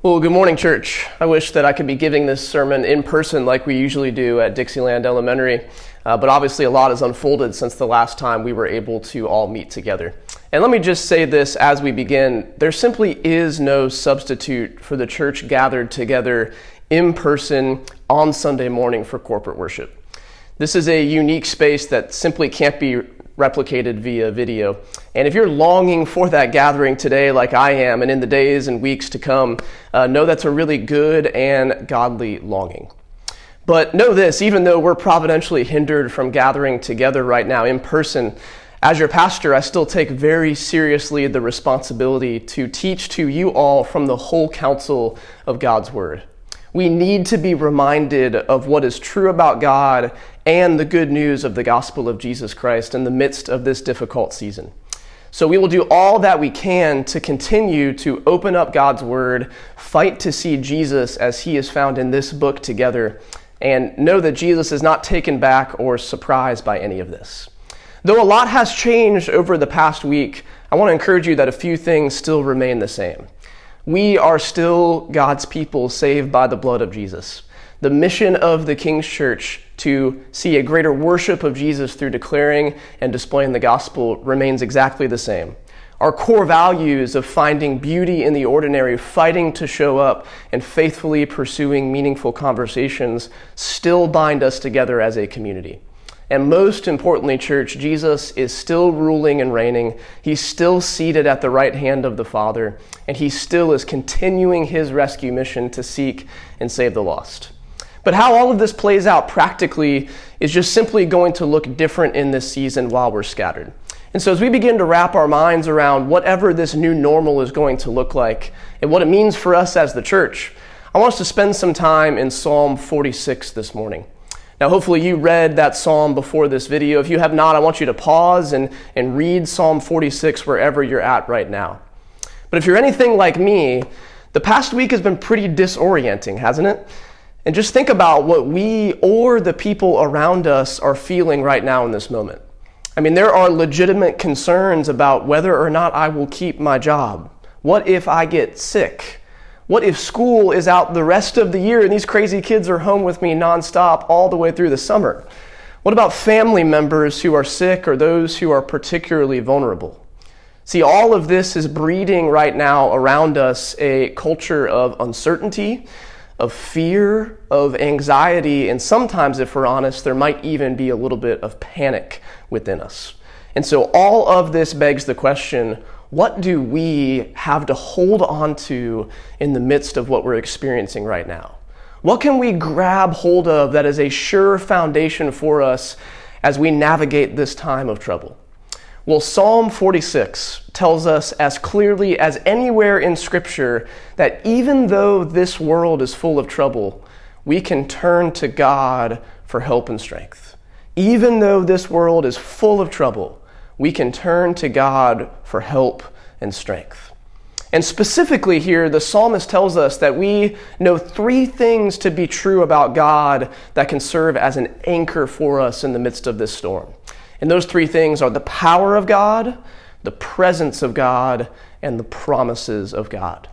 Well, good morning, church. I wish that I could be giving this sermon in person like we usually do at Dixieland Elementary, uh, but obviously a lot has unfolded since the last time we were able to all meet together. And let me just say this as we begin there simply is no substitute for the church gathered together in person on Sunday morning for corporate worship. This is a unique space that simply can't be replicated via video. And if you're longing for that gathering today, like I am, and in the days and weeks to come, uh, know that's a really good and godly longing. But know this even though we're providentially hindered from gathering together right now in person, as your pastor, I still take very seriously the responsibility to teach to you all from the whole counsel of God's Word. We need to be reminded of what is true about God and the good news of the gospel of Jesus Christ in the midst of this difficult season. So we will do all that we can to continue to open up God's word, fight to see Jesus as he is found in this book together, and know that Jesus is not taken back or surprised by any of this. Though a lot has changed over the past week, I want to encourage you that a few things still remain the same. We are still God's people saved by the blood of Jesus. The mission of the King's Church to see a greater worship of Jesus through declaring and displaying the gospel remains exactly the same. Our core values of finding beauty in the ordinary, fighting to show up, and faithfully pursuing meaningful conversations still bind us together as a community. And most importantly, church, Jesus is still ruling and reigning. He's still seated at the right hand of the Father, and he still is continuing his rescue mission to seek and save the lost. But how all of this plays out practically is just simply going to look different in this season while we're scattered. And so, as we begin to wrap our minds around whatever this new normal is going to look like and what it means for us as the church, I want us to spend some time in Psalm 46 this morning. Now, hopefully, you read that psalm before this video. If you have not, I want you to pause and, and read Psalm 46 wherever you're at right now. But if you're anything like me, the past week has been pretty disorienting, hasn't it? And just think about what we or the people around us are feeling right now in this moment. I mean, there are legitimate concerns about whether or not I will keep my job. What if I get sick? What if school is out the rest of the year and these crazy kids are home with me nonstop all the way through the summer? What about family members who are sick or those who are particularly vulnerable? See, all of this is breeding right now around us a culture of uncertainty, of fear, of anxiety, and sometimes, if we're honest, there might even be a little bit of panic within us. And so, all of this begs the question what do we have to hold on to in the midst of what we're experiencing right now? What can we grab hold of that is a sure foundation for us as we navigate this time of trouble? Well, Psalm 46 tells us as clearly as anywhere in Scripture that even though this world is full of trouble, we can turn to God for help and strength. Even though this world is full of trouble, we can turn to God for help and strength. And specifically here, the psalmist tells us that we know three things to be true about God that can serve as an anchor for us in the midst of this storm. And those three things are the power of God, the presence of God, and the promises of God.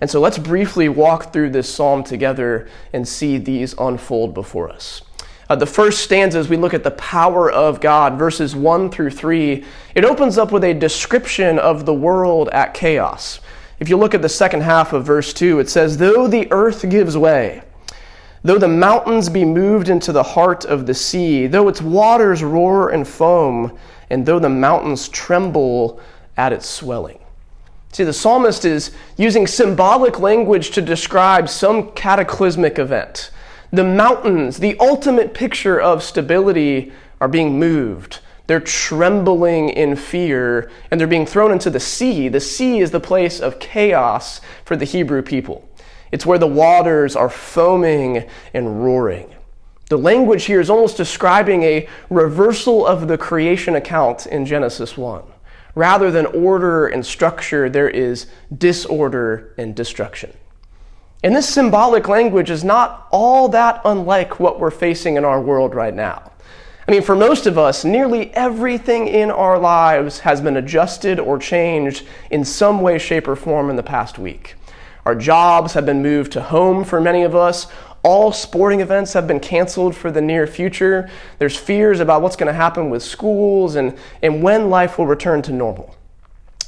And so let's briefly walk through this psalm together and see these unfold before us. Uh, the first stanza, as we look at the power of God, verses 1 through 3, it opens up with a description of the world at chaos. If you look at the second half of verse 2, it says, Though the earth gives way, though the mountains be moved into the heart of the sea, though its waters roar and foam, and though the mountains tremble at its swelling. See, the psalmist is using symbolic language to describe some cataclysmic event. The mountains, the ultimate picture of stability, are being moved. They're trembling in fear and they're being thrown into the sea. The sea is the place of chaos for the Hebrew people. It's where the waters are foaming and roaring. The language here is almost describing a reversal of the creation account in Genesis 1. Rather than order and structure, there is disorder and destruction. And this symbolic language is not all that unlike what we're facing in our world right now. I mean, for most of us, nearly everything in our lives has been adjusted or changed in some way, shape, or form in the past week. Our jobs have been moved to home for many of us. All sporting events have been canceled for the near future. There's fears about what's going to happen with schools and, and when life will return to normal.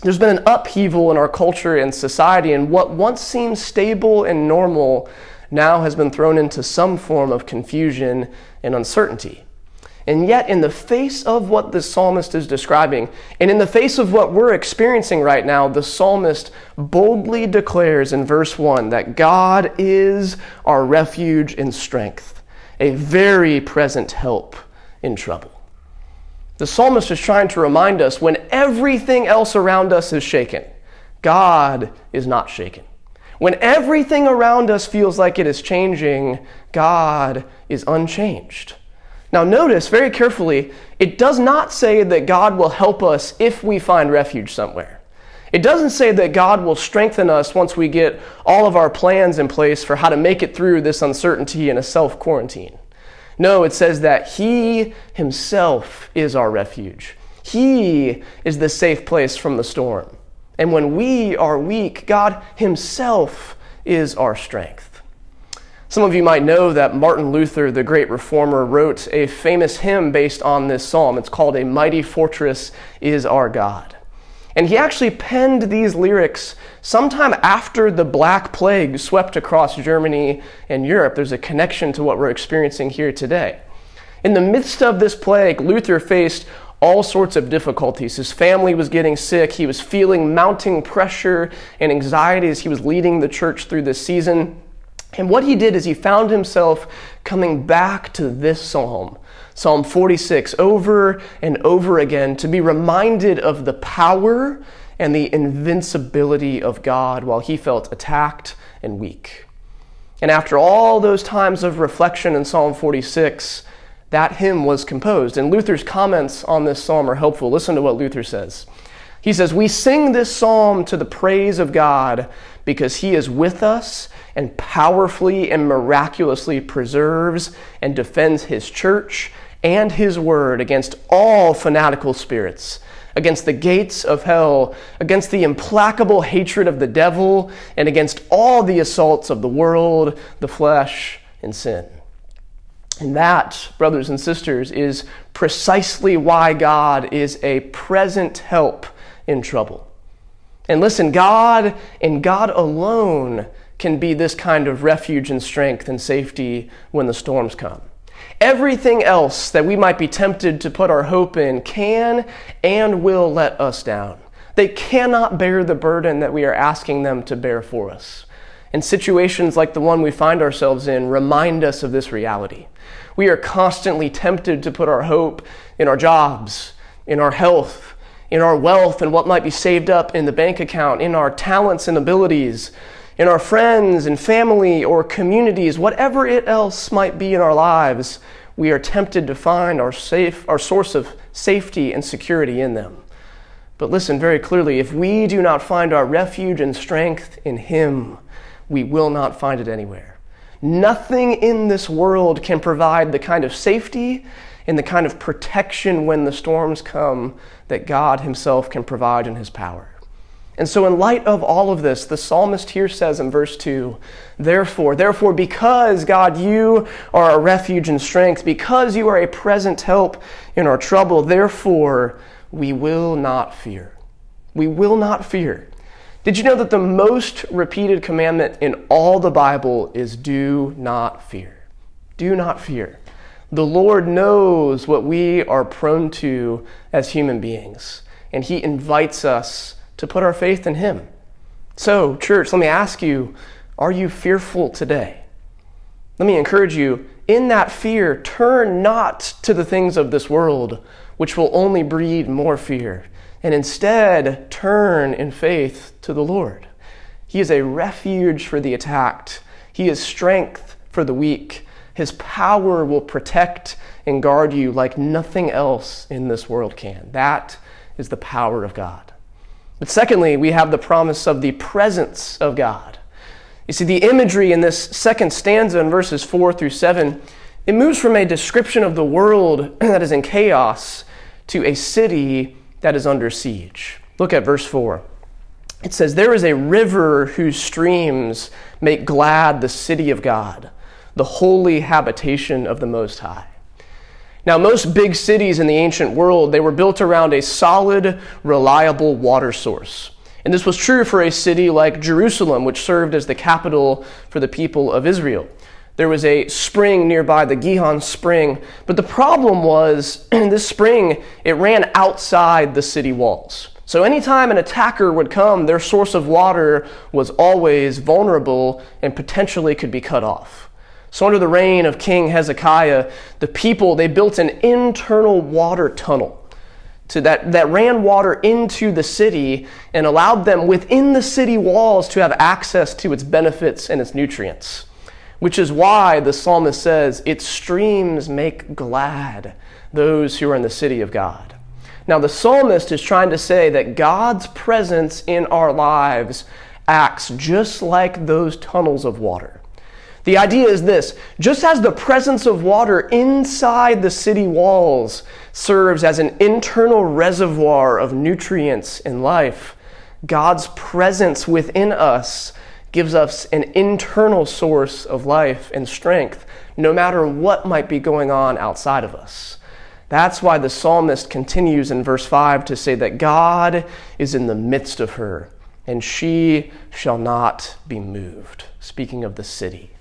There's been an upheaval in our culture and society, and what once seemed stable and normal now has been thrown into some form of confusion and uncertainty. And yet, in the face of what the psalmist is describing, and in the face of what we're experiencing right now, the psalmist boldly declares in verse 1 that God is our refuge and strength, a very present help in trouble. The psalmist is trying to remind us when everything else around us is shaken, God is not shaken. When everything around us feels like it is changing, God is unchanged. Now, notice very carefully, it does not say that God will help us if we find refuge somewhere. It doesn't say that God will strengthen us once we get all of our plans in place for how to make it through this uncertainty in a self quarantine. No, it says that He Himself is our refuge. He is the safe place from the storm. And when we are weak, God Himself is our strength. Some of you might know that Martin Luther, the great reformer, wrote a famous hymn based on this psalm. It's called A Mighty Fortress is Our God. And he actually penned these lyrics sometime after the Black Plague swept across Germany and Europe. There's a connection to what we're experiencing here today. In the midst of this plague, Luther faced all sorts of difficulties. His family was getting sick. He was feeling mounting pressure and anxiety as he was leading the church through this season. And what he did is he found himself coming back to this psalm, Psalm 46, over and over again to be reminded of the power and the invincibility of God while he felt attacked and weak. And after all those times of reflection in Psalm 46, that hymn was composed. And Luther's comments on this psalm are helpful. Listen to what Luther says. He says, We sing this psalm to the praise of God because he is with us and powerfully and miraculously preserves and defends his church and his word against all fanatical spirits, against the gates of hell, against the implacable hatred of the devil, and against all the assaults of the world, the flesh, and sin. And that, brothers and sisters, is precisely why God is a present help in trouble. And listen, God and God alone can be this kind of refuge and strength and safety when the storms come. Everything else that we might be tempted to put our hope in can and will let us down. They cannot bear the burden that we are asking them to bear for us. And situations like the one we find ourselves in remind us of this reality. We are constantly tempted to put our hope in our jobs, in our health, in our wealth and what might be saved up in the bank account, in our talents and abilities, in our friends and family or communities, whatever it else might be in our lives, we are tempted to find our safe our source of safety and security in them. But listen very clearly, if we do not find our refuge and strength in him, we will not find it anywhere. Nothing in this world can provide the kind of safety and the kind of protection when the storms come that God Himself can provide in His power. And so, in light of all of this, the psalmist here says in verse 2 Therefore, therefore, because God, you are a refuge and strength, because you are a present help in our trouble, therefore, we will not fear. We will not fear. Did you know that the most repeated commandment in all the Bible is do not fear? Do not fear. The Lord knows what we are prone to as human beings, and He invites us to put our faith in Him. So, church, let me ask you are you fearful today? Let me encourage you in that fear, turn not to the things of this world, which will only breed more fear, and instead turn in faith to the Lord. He is a refuge for the attacked, He is strength for the weak. His power will protect and guard you like nothing else in this world can. That is the power of God. But secondly, we have the promise of the presence of God. You see, the imagery in this second stanza in verses 4 through 7, it moves from a description of the world that is in chaos to a city that is under siege. Look at verse 4. It says, There is a river whose streams make glad the city of God, the holy habitation of the Most High. Now, most big cities in the ancient world, they were built around a solid, reliable water source. And this was true for a city like Jerusalem, which served as the capital for the people of Israel. There was a spring nearby, the Gihon Spring, but the problem was this spring, it ran outside the city walls. So anytime an attacker would come, their source of water was always vulnerable and potentially could be cut off. So under the reign of King Hezekiah, the people they built an internal water tunnel to that, that ran water into the city and allowed them within the city walls to have access to its benefits and its nutrients. Which is why the psalmist says, Its streams make glad those who are in the city of God. Now, the psalmist is trying to say that God's presence in our lives acts just like those tunnels of water. The idea is this just as the presence of water inside the city walls serves as an internal reservoir of nutrients in life, God's presence within us gives us an internal source of life and strength, no matter what might be going on outside of us. That's why the psalmist continues in verse 5 to say that God is in the midst of her, and she shall not be moved. Speaking of the city.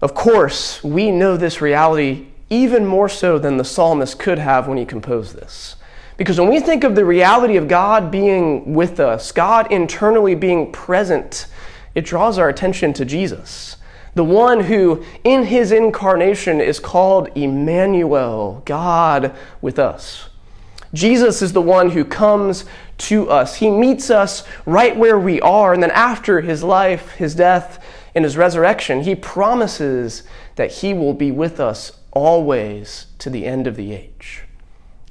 Of course, we know this reality even more so than the psalmist could have when he composed this. Because when we think of the reality of God being with us, God internally being present, it draws our attention to Jesus the one who in his incarnation is called Emmanuel, God with us. Jesus is the one who comes to us. He meets us right where we are, and then after his life, his death, and his resurrection, he promises that he will be with us always to the end of the age.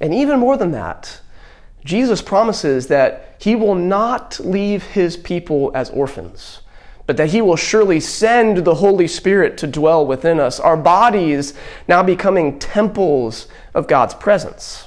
And even more than that, Jesus promises that he will not leave his people as orphans but that He will surely send the Holy Spirit to dwell within us, our bodies now becoming temples of God's presence.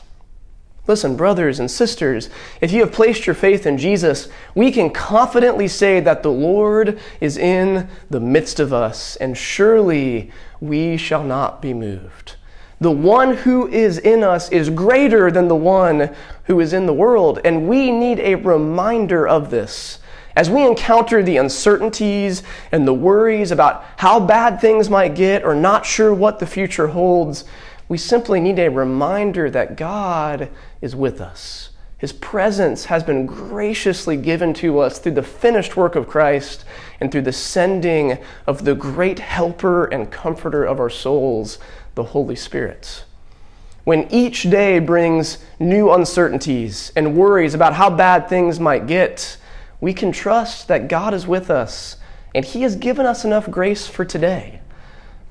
Listen, brothers and sisters, if you have placed your faith in Jesus, we can confidently say that the Lord is in the midst of us, and surely we shall not be moved. The one who is in us is greater than the one who is in the world, and we need a reminder of this as we encounter the uncertainties and the worries about how bad things might get or not sure what the future holds, we simply need a reminder that God is with us. His presence has been graciously given to us through the finished work of Christ and through the sending of the great helper and comforter of our souls, the Holy Spirit. When each day brings new uncertainties and worries about how bad things might get, we can trust that God is with us and He has given us enough grace for today.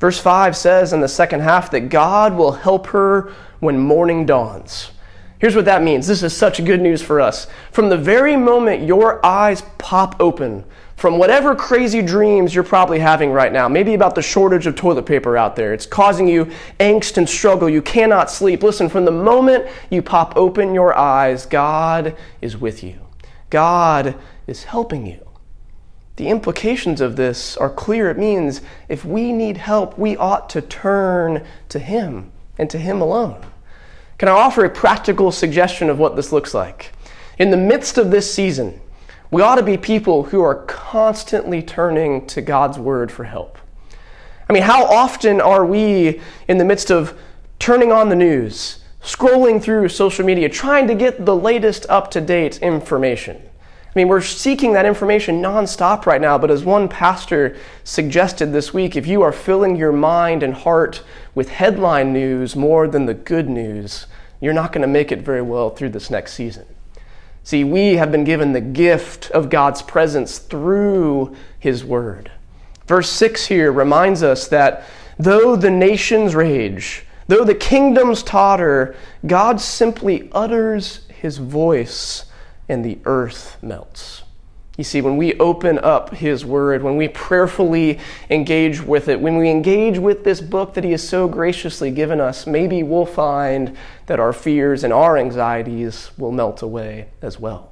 Verse 5 says in the second half that God will help her when morning dawns. Here's what that means. This is such good news for us. From the very moment your eyes pop open, from whatever crazy dreams you're probably having right now, maybe about the shortage of toilet paper out there, it's causing you angst and struggle, you cannot sleep. Listen, from the moment you pop open your eyes, God is with you. God is helping you. The implications of this are clear. It means if we need help, we ought to turn to Him and to Him alone. Can I offer a practical suggestion of what this looks like? In the midst of this season, we ought to be people who are constantly turning to God's Word for help. I mean, how often are we in the midst of turning on the news, scrolling through social media, trying to get the latest up to date information? I mean, we're seeking that information nonstop right now, but as one pastor suggested this week, if you are filling your mind and heart with headline news more than the good news, you're not going to make it very well through this next season. See, we have been given the gift of God's presence through His Word. Verse 6 here reminds us that though the nations rage, though the kingdoms totter, God simply utters His voice and the earth melts. You see, when we open up His Word, when we prayerfully engage with it, when we engage with this book that He has so graciously given us, maybe we'll find that our fears and our anxieties will melt away as well.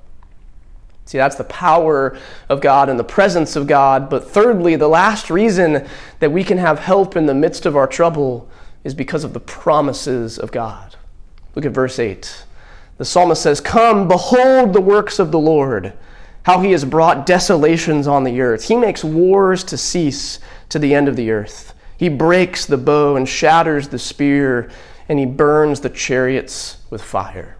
See, that's the power of God and the presence of God. But thirdly, the last reason that we can have help in the midst of our trouble is because of the promises of God. Look at verse 8. The psalmist says, Come, behold the works of the Lord, how he has brought desolations on the earth. He makes wars to cease to the end of the earth. He breaks the bow and shatters the spear, and he burns the chariots with fire.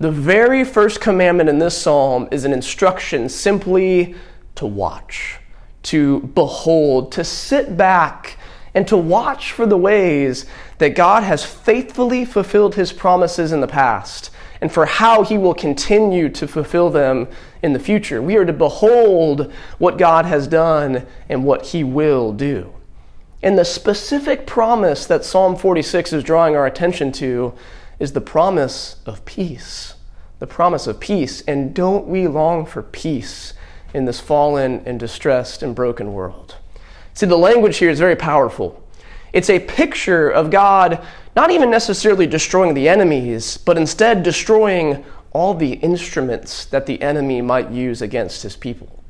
The very first commandment in this psalm is an instruction simply to watch, to behold, to sit back, and to watch for the ways that God has faithfully fulfilled his promises in the past and for how he will continue to fulfill them in the future. We are to behold what God has done and what he will do. And the specific promise that Psalm 46 is drawing our attention to is the promise of peace. The promise of peace. And don't we long for peace in this fallen and distressed and broken world? See, the language here is very powerful. It's a picture of God not even necessarily destroying the enemies, but instead destroying all the instruments that the enemy might use against his people.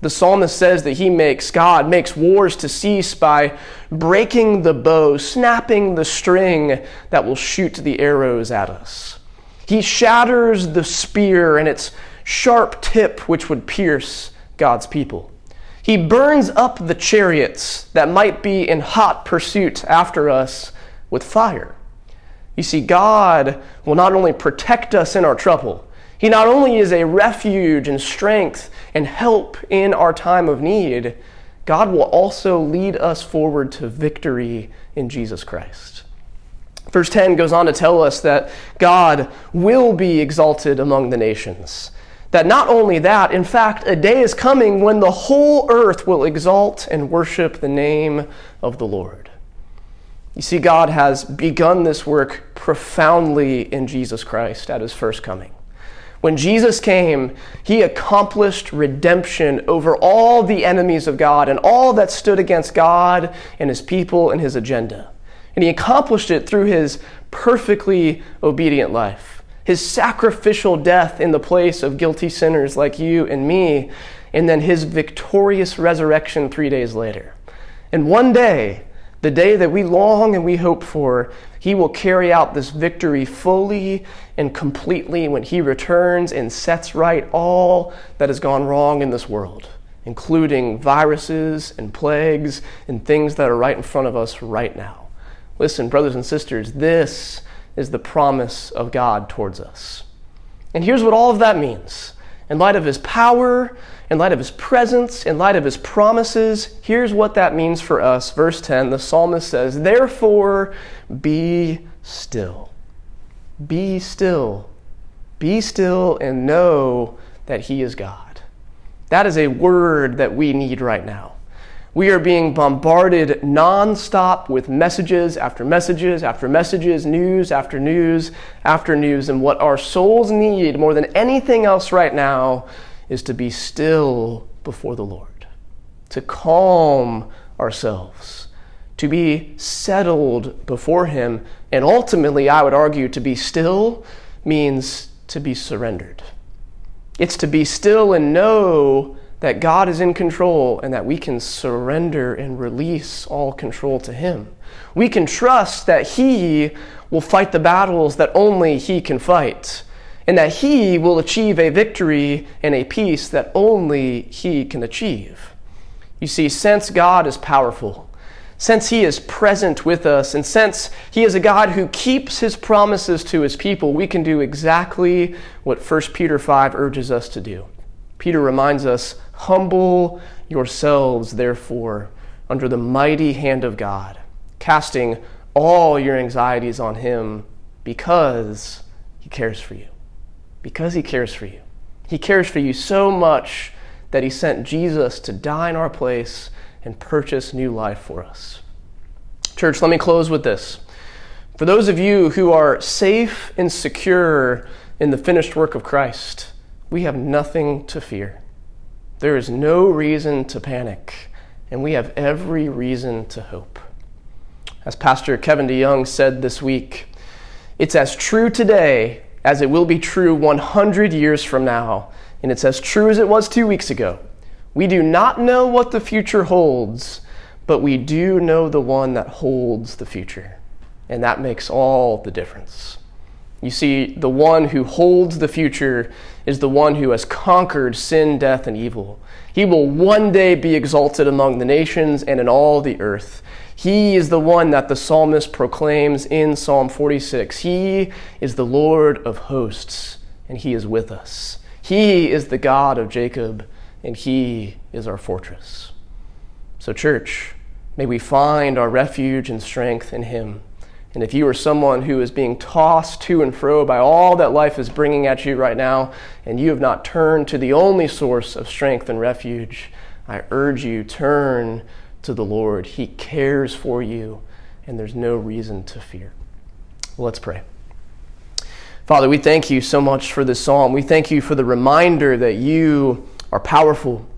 The psalmist says that he makes, God makes wars to cease by breaking the bow, snapping the string that will shoot the arrows at us. He shatters the spear and its sharp tip, which would pierce God's people. He burns up the chariots that might be in hot pursuit after us with fire. You see, God will not only protect us in our trouble, he not only is a refuge and strength and help in our time of need, God will also lead us forward to victory in Jesus Christ. Verse 10 goes on to tell us that God will be exalted among the nations. That not only that, in fact, a day is coming when the whole earth will exalt and worship the name of the Lord. You see, God has begun this work profoundly in Jesus Christ at his first coming. When Jesus came, he accomplished redemption over all the enemies of God and all that stood against God and his people and his agenda. And he accomplished it through his perfectly obedient life, his sacrificial death in the place of guilty sinners like you and me, and then his victorious resurrection three days later. And one day, the day that we long and we hope for, he will carry out this victory fully and completely when he returns and sets right all that has gone wrong in this world, including viruses and plagues and things that are right in front of us right now. Listen, brothers and sisters, this is the promise of God towards us. And here's what all of that means. In light of his power, in light of his presence, in light of his promises, here's what that means for us. Verse 10, the psalmist says, Therefore, be still. Be still. Be still and know that he is God. That is a word that we need right now. We are being bombarded nonstop with messages after messages after messages, news after news after news. And what our souls need more than anything else right now is to be still before the Lord, to calm ourselves, to be settled before Him. And ultimately, I would argue, to be still means to be surrendered. It's to be still and know that God is in control and that we can surrender and release all control to Him. We can trust that He will fight the battles that only He can fight and that he will achieve a victory and a peace that only he can achieve. You see, since God is powerful, since he is present with us, and since he is a God who keeps his promises to his people, we can do exactly what 1 Peter 5 urges us to do. Peter reminds us, Humble yourselves, therefore, under the mighty hand of God, casting all your anxieties on him because he cares for you. Because he cares for you. He cares for you so much that he sent Jesus to die in our place and purchase new life for us. Church, let me close with this. For those of you who are safe and secure in the finished work of Christ, we have nothing to fear. There is no reason to panic, and we have every reason to hope. As Pastor Kevin DeYoung said this week, it's as true today as it will be true 100 years from now, And it's as true as it was two weeks ago. We do not know what the future holds, but we do know the one that holds the future. And that makes all the difference. You see, the one who holds the future is the one who has conquered sin, death, and evil. He will one day be exalted among the nations and in all the earth. He is the one that the psalmist proclaims in Psalm 46. He is the Lord of hosts, and he is with us. He is the God of Jacob, and he is our fortress. So, church, may we find our refuge and strength in him. And if you are someone who is being tossed to and fro by all that life is bringing at you right now, and you have not turned to the only source of strength and refuge, I urge you, turn to the Lord. He cares for you, and there's no reason to fear. Well, let's pray. Father, we thank you so much for this psalm. We thank you for the reminder that you are powerful,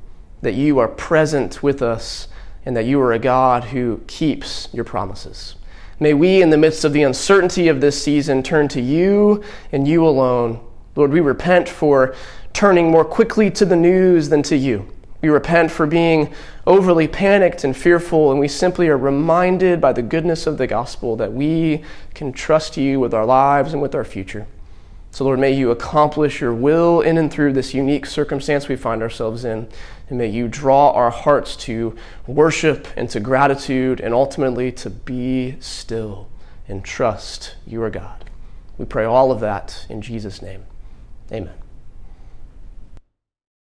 that you are present with us, and that you are a God who keeps your promises. May we, in the midst of the uncertainty of this season, turn to you and you alone. Lord, we repent for turning more quickly to the news than to you. We repent for being overly panicked and fearful, and we simply are reminded by the goodness of the gospel that we can trust you with our lives and with our future. So, Lord, may you accomplish your will in and through this unique circumstance we find ourselves in. And may you draw our hearts to worship and to gratitude and ultimately to be still and trust you are God. We pray all of that in Jesus' name. Amen.